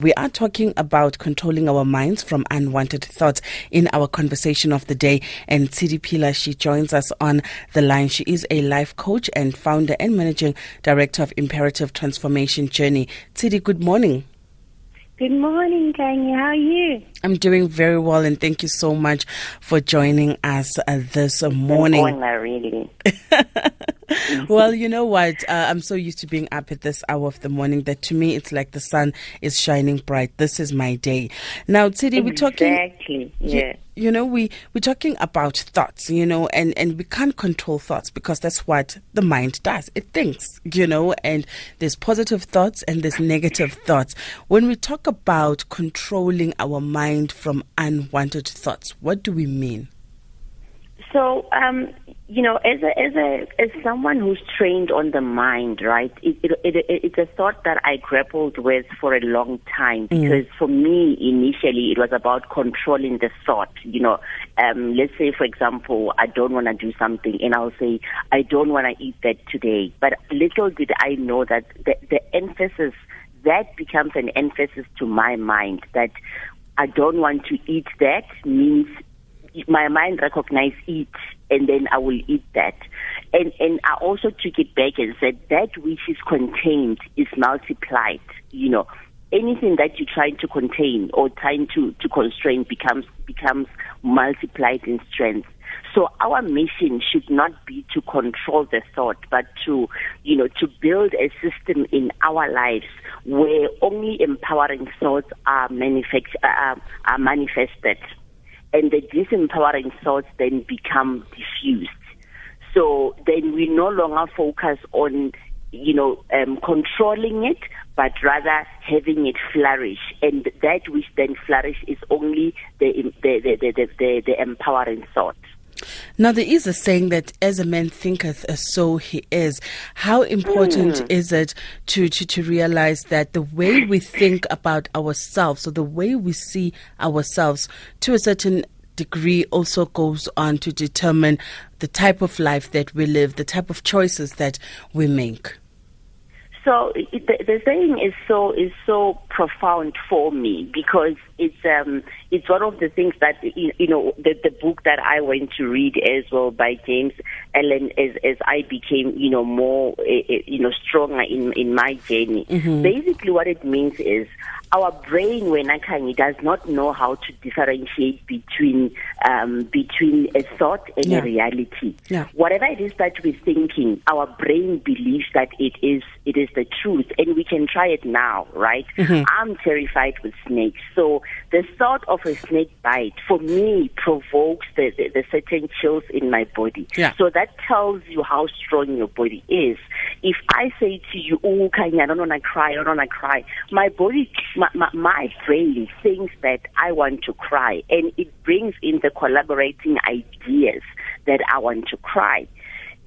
We are talking about controlling our minds from unwanted thoughts in our conversation of the day. And Tshidi Pila, she joins us on the line. She is a life coach and founder and managing director of Imperative Transformation Journey. Tshidi, good morning. Good morning, Kanye. How are you? I'm doing very well, and thank you so much for joining us uh, this morning. really. well, you know what? Uh, I'm so used to being up at this hour of the morning that to me it's like the sun is shining bright. This is my day. Now, Tshidi, exactly. we're talking. Exactly. Yeah. You, you know, we we're talking about thoughts. You know, and and we can't control thoughts because that's what the mind does. It thinks. You know, and there's positive thoughts and there's negative thoughts. When we talk about controlling our mind from unwanted thoughts, what do we mean? So, um, you know, as a as a as someone who's trained on the mind, right? It, it, it, it's a thought that I grappled with for a long time mm. because mm. for me initially it was about controlling the thought. You know, um, let's say for example, I don't want to do something, and I'll say I don't want to eat that today. But little did I know that the, the emphasis that becomes an emphasis to my mind that I don't want to eat that means my mind recognizes it and then I will eat that. And and I also took it back and said that which is contained is multiplied. You know, anything that you're trying to contain or trying to, to constrain becomes becomes multiplied in strength. So our mission should not be to control the thought, but to, you know, to build a system in our lives where only empowering thoughts are, manifest, uh, are manifested and the disempowering thoughts then become diffused. So then we no longer focus on, you know, um, controlling it, but rather having it flourish. And that which then flourishes is only the, the, the, the, the, the empowering thought. Now, there is a saying that as a man thinketh, so he is. How important mm. is it to, to, to realize that the way we think about ourselves or the way we see ourselves to a certain degree also goes on to determine the type of life that we live, the type of choices that we make? So the, the saying is so is so profound for me because it's um it's one of the things that you know the the book that I went to read as well by James Allen as as I became you know more eh, eh, you know stronger in in my journey. Mm-hmm. Basically, what it means is our brain when Akanyi does not know how to differentiate between um, between a thought and yeah. a reality. Yeah. Whatever it is that we're thinking, our brain believes that it is it is the truth, and we can try it now, right? Mm-hmm. I'm terrified with snakes, so the thought of a snake bite for me provokes the, the, the certain chills in my body. Yeah. So that tells you how strong your body is. If I say to you, "Oh, Kanye, I don't want to cry, I don't want to cry," my body. My my, my, my brain thinks that I want to cry, and it brings in the collaborating ideas that I want to cry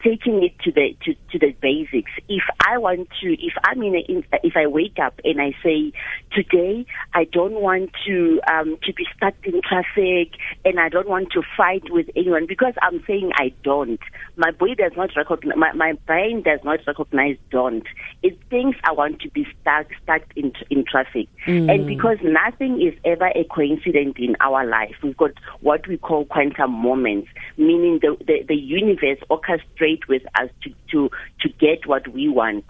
taking it to the to, to the basics. If I want to, if I'm in, a, if I wake up and I say, today I don't want to um, to be stuck in traffic and I don't want to fight with anyone because I'm saying I don't. My body does not recognize, my, my brain does not recognize don't. It thinks I want to be stuck stuck in in traffic, mm. and because nothing is ever a coincidence in our life, we've got what we call quantum moments, meaning the the, the universe orchestrates with us to, to, to get what we want.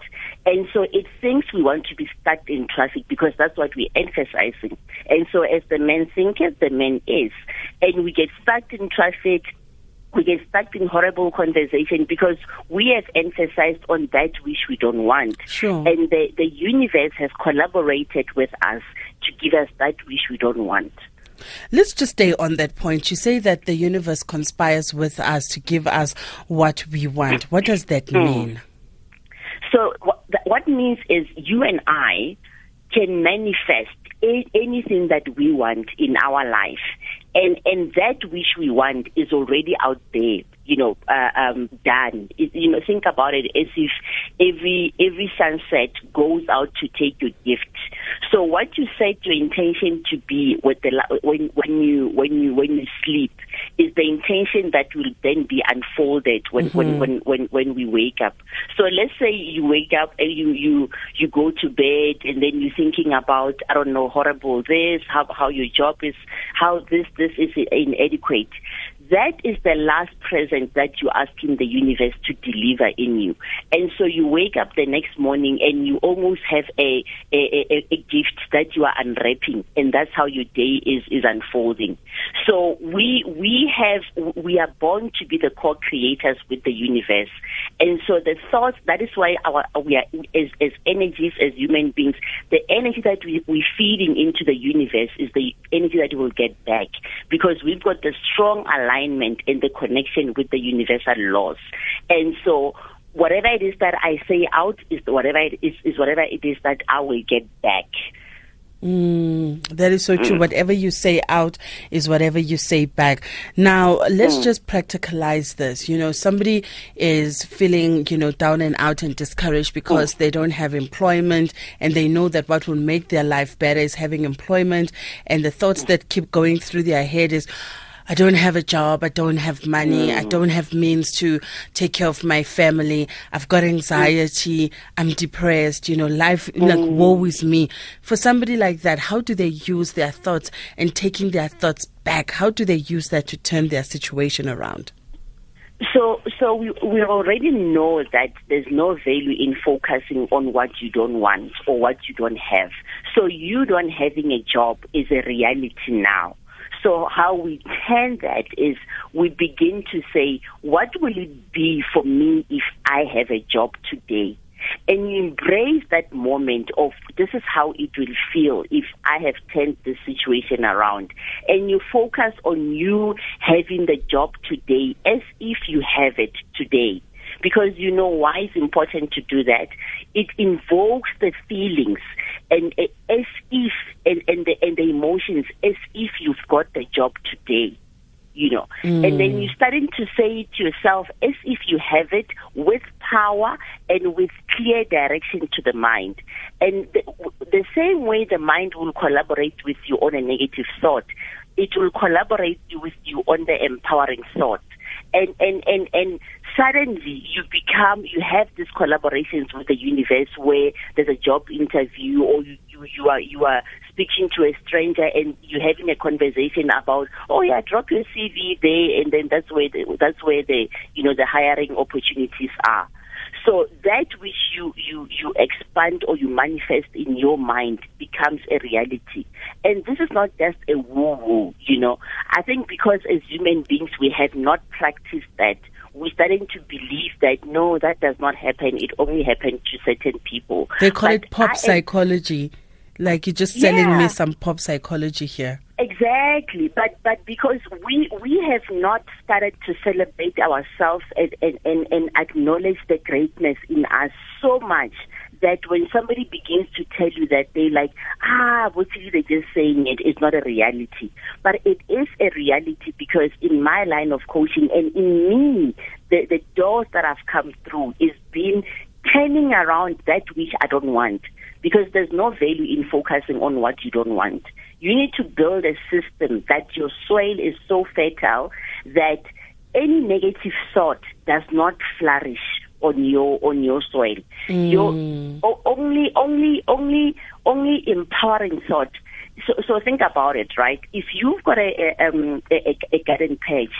And so it thinks we want to be stuck in traffic because that's what we're emphasizing. And so as the man thinketh, the man is. And we get stuck in traffic, we get stuck in horrible conversation because we have emphasized on that which we don't want. Sure. And the, the universe has collaborated with us to give us that which we don't want. Let's just stay on that point. You say that the universe conspires with us to give us what we want. What does that hmm. mean? So, what, what means is you and I can manifest anything that we want in our life and and that which we want is already out there you know uh, um done it, you know think about it as if every every sunset goes out to take your gift so what you set your intention to be with the when when you when you when you sleep is the intention that will then be unfolded when, mm-hmm. when, when, when, when we wake up. So let's say you wake up and you, you, you go to bed and then you're thinking about, I don't know, horrible this, how, how your job is, how this, this is inadequate that is the last present that you're asking the universe to deliver in you. And so you wake up the next morning and you almost have a, a, a, a gift that you are unwrapping. And that's how your day is, is unfolding. So we, we have, we are born to be the co-creators with the universe. And so the thoughts, that is why our, we are, as, as energies, as human beings, the energy that we, we're feeding into the universe is the energy that we will get back because we've got the strong alignment alignment and the connection with the universal laws. And so whatever it is that I say out is whatever it is, is whatever it is that I will get back. Mm, that is so true. Mm. Whatever you say out is whatever you say back. Now, let's mm. just practicalize this. You know, somebody is feeling, you know, down and out and discouraged because mm. they don't have employment and they know that what will make their life better is having employment. And the thoughts mm. that keep going through their head is, I don't have a job. I don't have money. Mm. I don't have means to take care of my family. I've got anxiety. Mm. I'm depressed. You know, life, mm. like, woe is me. For somebody like that, how do they use their thoughts and taking their thoughts back? How do they use that to turn their situation around? So, so we, we already know that there's no value in focusing on what you don't want or what you don't have. So you don't having a job is a reality now. So how we turn that is we begin to say, what will it be for me if I have a job today? And you embrace that moment of this is how it will feel if I have turned the situation around. And you focus on you having the job today as if you have it today because you know why it's important to do that. It invokes the feelings and uh, as if and, and the and the emotions as if you've got the job today you know. Mm. And then you're starting to say it to yourself as if you have it with power and with clear direction to the mind. And the, the same way the mind will collaborate with you on a negative thought, it will collaborate with you on the empowering thought. And, and, and, and suddenly you become, you have these collaborations with the universe where there's a job interview or you, you, are, you are speaking to a stranger and you're having a conversation about, oh yeah, drop your CV there and then that's where the, that's where the, you know, the hiring opportunities are. So that which you, you, you expand or you manifest in your mind becomes a reality. And this is not just a woo woo, you know. I think because as human beings we have not practiced that, we're starting to believe that no, that does not happen. It only happens to certain people. They call but it pop I, psychology. Like you're just selling yeah. me some pop psychology here. Exactly, but but because we we have not started to celebrate ourselves and, and, and, and acknowledge the greatness in us so much that when somebody begins to tell you that they like, ah, what you they're just saying it is not a reality. But it is a reality because in my line of coaching and in me, the, the doors that I've come through is been turning around that which I don't want because there's no value in focusing on what you don't want. You need to build a system that your soil is so fertile that any negative thought does not flourish on your on your soil. Mm. Your only only only only empowering thought. So so think about it, right? If you've got a a, um, a, a garden patch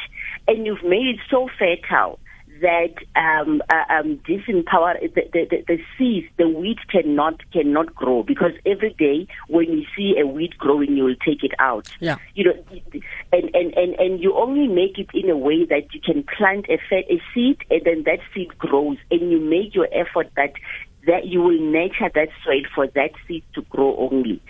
and you've made it so fertile that um, uh, um, disempower the, the, the, seeds, the weed cannot cannot grow because every day when you see a weed growing, you will take it out. Yeah. You know, and, and, and, and you only make it in a way that you can plant a, a seed and then that seed grows and you make your effort that that you will nurture that soil for that seed to grow only.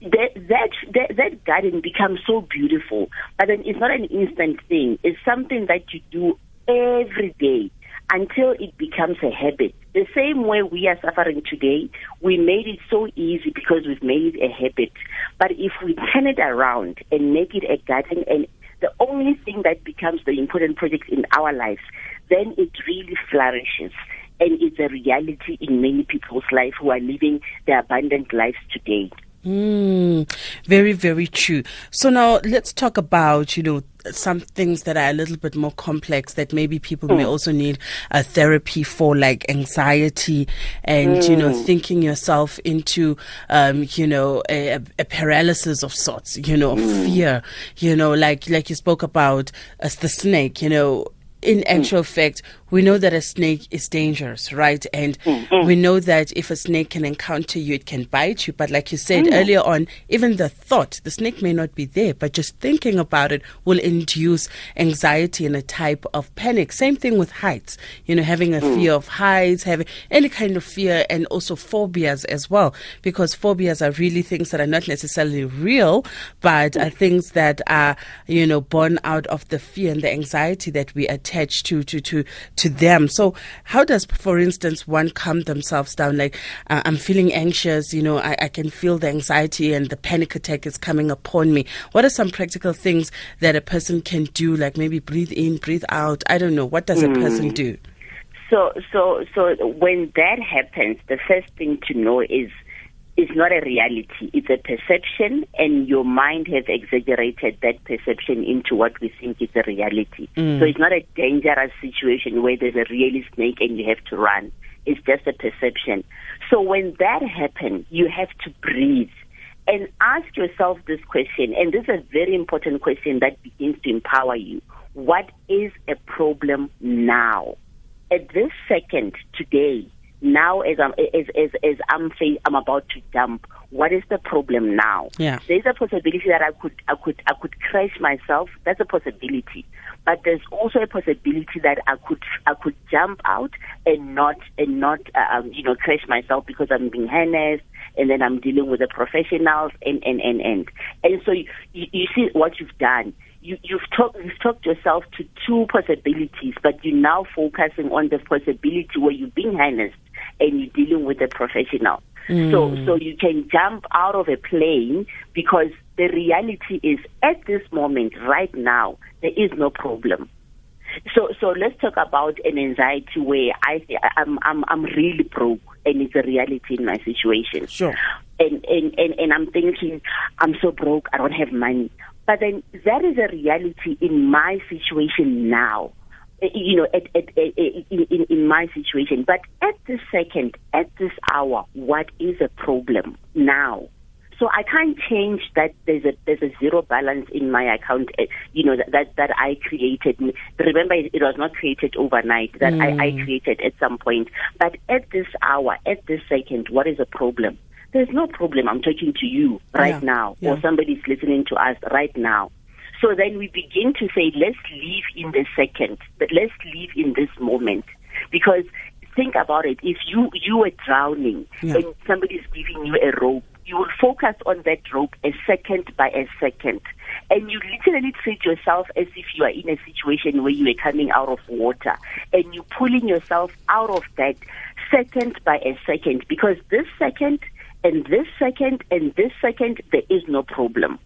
That, that that that garden becomes so beautiful, but then it's not an instant thing. It's something that you do every day until it becomes a habit. The same way we are suffering today, we made it so easy because we've made it a habit. But if we turn it around and make it a garden and the only thing that becomes the important project in our lives, then it really flourishes. And it's a reality in many people's life who are living their abundant lives today. Mm, very, very true. So now let's talk about, you know, some things that are a little bit more complex that maybe people mm. may also need a therapy for, like anxiety and mm. you know mm. thinking yourself into um, you know a, a, paralysis of sorts, you know, mm. fear, you know, like like you spoke about as the snake, you know in actual fact, we know that a snake is dangerous, right? And mm-hmm. we know that if a snake can encounter you, it can bite you. But like you said mm. earlier on, even the thought, the snake may not be there, but just thinking about it will induce anxiety and a type of panic. Same thing with heights, you know, having a mm. fear of heights, having any kind of fear, and also phobias as well, because phobias are really things that are not necessarily real, but are things that are, you know, born out of the fear and the anxiety that we attach to, to, to, to them. So, how does, for instance, one calm themselves down? Like, uh, I'm feeling anxious, you know, I, I can feel the anxiety and the panic attack is coming upon me. What are some practical things that a person can do? Like maybe breathe in, breathe out. I don't know. What does mm. a person hmm. do? So, so, so when that happens, the first thing to know is is not a reality. It's a perception, and your mind has exaggerated that perception into what we think is a reality. Mm. So it's not a dangerous situation where there's a real snake and you have to run. It's just a perception. So when that happens, you have to breathe and ask yourself this question. And this is a very important question that begins to empower you. What is a problem now? At this second, today, now as I'm as as, as I'm saying I'm about to jump, what is the problem now? Yeah. There's a possibility that I could I could I could crash myself. That's a possibility. But there's also a possibility that I could I could jump out and not and not uh, um, you know crash myself because I'm being harnessed and then I'm dealing with the professionals and and and and and so you, you see what you've done you, you've talked you've talked yourself to two possibilities, but you're now focusing on the possibility where you're being harnessed and you're dealing with a professional. Mm. So so you can jump out of a plane because the reality is at this moment, right now, there is no problem. So so let's talk about an anxiety where I I'm I'm I'm really broke and it's a reality in my situation. Sure. And and and, and I'm thinking I'm so broke, I don't have money. But then that is a reality in my situation now. Eh, you know, at, at, at, in, in, my situation. But at this second, at this hour, what is a problem now? So I can't change that there's a there's a zero balance in my account. Eh, you know that that, that I created. Remember, it was not created overnight. That mm. I, I mm. created at some point. But at this hour, at this second, what is a problem? There's no problem. I'm talking to you right yeah. now, yeah. or somebody's listening to us right now. So then we begin to say, let's live in the second, but let's live in this moment. Because think about it, if you, you were drowning yeah. and somebody's giving you a rope, you will focus on that rope a second by a second. And you literally treat yourself as if you are in a situation where you are coming out of water and you're pulling yourself out of that second by a second because this second and this second and this second there is no problem.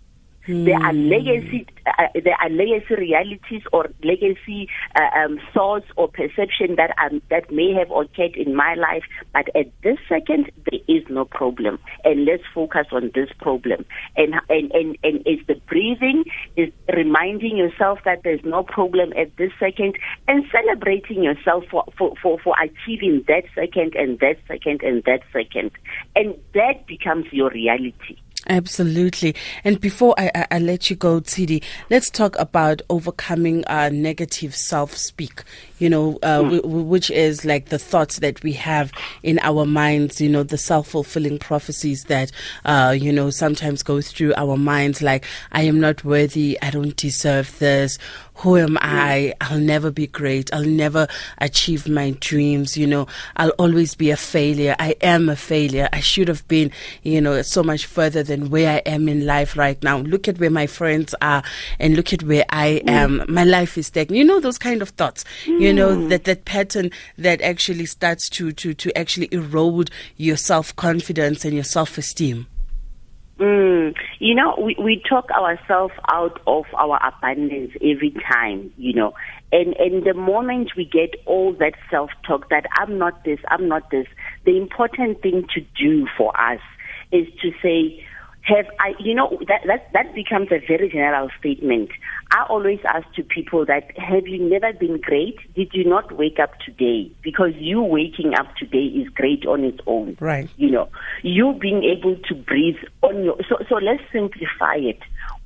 There are hmm. legacy, uh, there are legacy realities or legacy uh, um, thoughts or perception that um, that may have occurred in my life, but at this second there is no problem, and let's focus on this problem. And and and and is the breathing is reminding yourself that there's no problem at this second, and celebrating yourself for for for, for achieving that second and that second and that second, and that becomes your reality. Absolutely. And before I, I, I, let you go, Tshidi, let's talk about overcoming our negative self speak, you know, uh, mm. w- which is like the thoughts that we have in our minds, you know, the self fulfilling prophecies that, uh, you know, sometimes go through our minds like, I am not worthy, I don't deserve this, who am I? I'll never be great. I'll never achieve my dreams. You know, I'll always be a failure. I am a failure. I should have been, you know, so much further than where I am in life right now. Look at where my friends are and look at where I am. My life is stagnant. You know, those kind of thoughts, you know, mm. that, that pattern that actually starts to, to, to actually erode your self confidence and your self esteem. Mm, you know, we, we talk ourselves out of our abundance every time, you know. And and the moment we get all that self talk that I'm not this, I'm not this, the important thing to do for us is to say, have I, you know, that, that, that becomes a very general statement. I always ask to people that, have you never been great? Did you not wake up today? Because you waking up today is great on its own. Right. You know, you being able to breathe on your, so, so let's simplify it.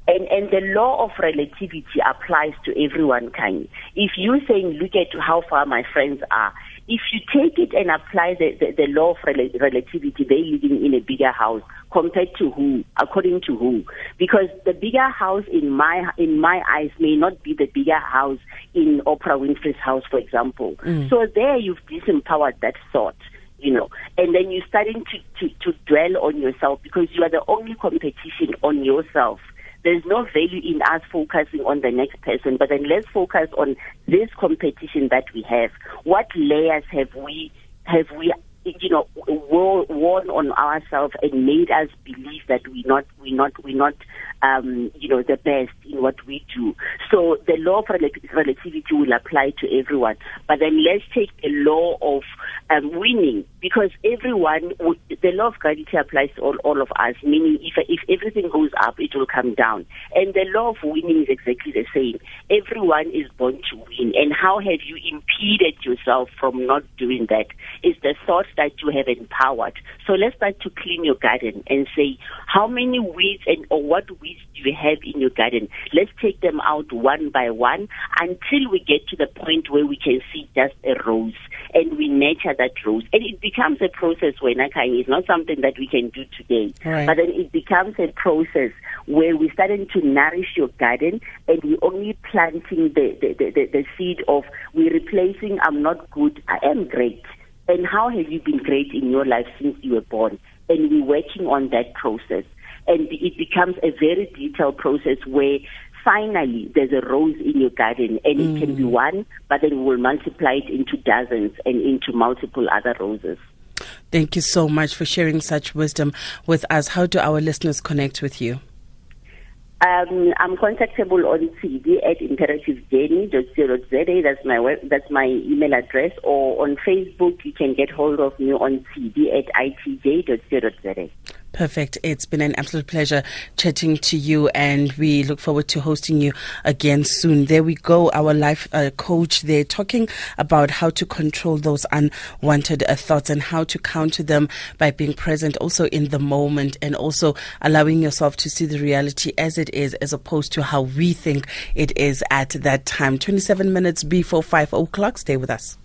And, and the law of relativity applies to everyone, kind. If you're saying, look at how far my friends are, if you take it and apply the, the, the law of rel- relativity, they living in a bigger house compared to who, according to who? Because the bigger house in my in my eyes may not be the bigger house in Oprah Winfrey's house, for example. Mm. So there you've disempowered that thought you know, and then you're starting to, to, to dwell on yourself because you are the only competition on yourself there's no value in us focusing on the next person, but then let's focus on this competition that we have. What layers have we have we you know worn on ourselves and made us believe that we not we not we not um, you know the best in what we do. So the law of relativity will apply to everyone, but then let's take the law of um, winning because everyone, the law of gravity applies to all, all of us, meaning if, if everything goes up, it will come down. And the law of winning is exactly the same. Everyone is born to win. And how have you impeded yourself from not doing that? Is the thought that you have empowered. So let's start to clean your garden and say, how many weeds and or what weeds do you have in your garden? Let's take them out one by one until we get to the point where we can see just a rose and we nurture that rose. And it becomes a process where Nakai is not something that we can do today. Right. But then it becomes a process where we're starting to nourish your garden and we're only planting the, the, the, the, the seed of we're replacing I'm not good, I am great. And how have you been great in your life since you were born? And we're working on that process. And it becomes a very detailed process where finally there's a rose in your garden and mm. it can be mm. one, but then we will multiply it into dozens and into multiple other roses. Thank you so much for sharing such wisdom with us. How do our listeners connect with you? Um, I'm contactable on Tshidi at imperativejeni.co.za. That's my web, that's my email address. Or on Facebook, you can get hold of me on Tshidi at itj.co.za. Perfect. It's been an absolute pleasure chatting to you, and we look forward to hosting you again soon. There we go, our life uh, coach there talking about how to control those unwanted uh, thoughts and how to counter them by being present also in the moment and also allowing yourself to see the reality as it is as opposed to how we think it is at that time. 27 minutes before 5 o'clock. Stay with us.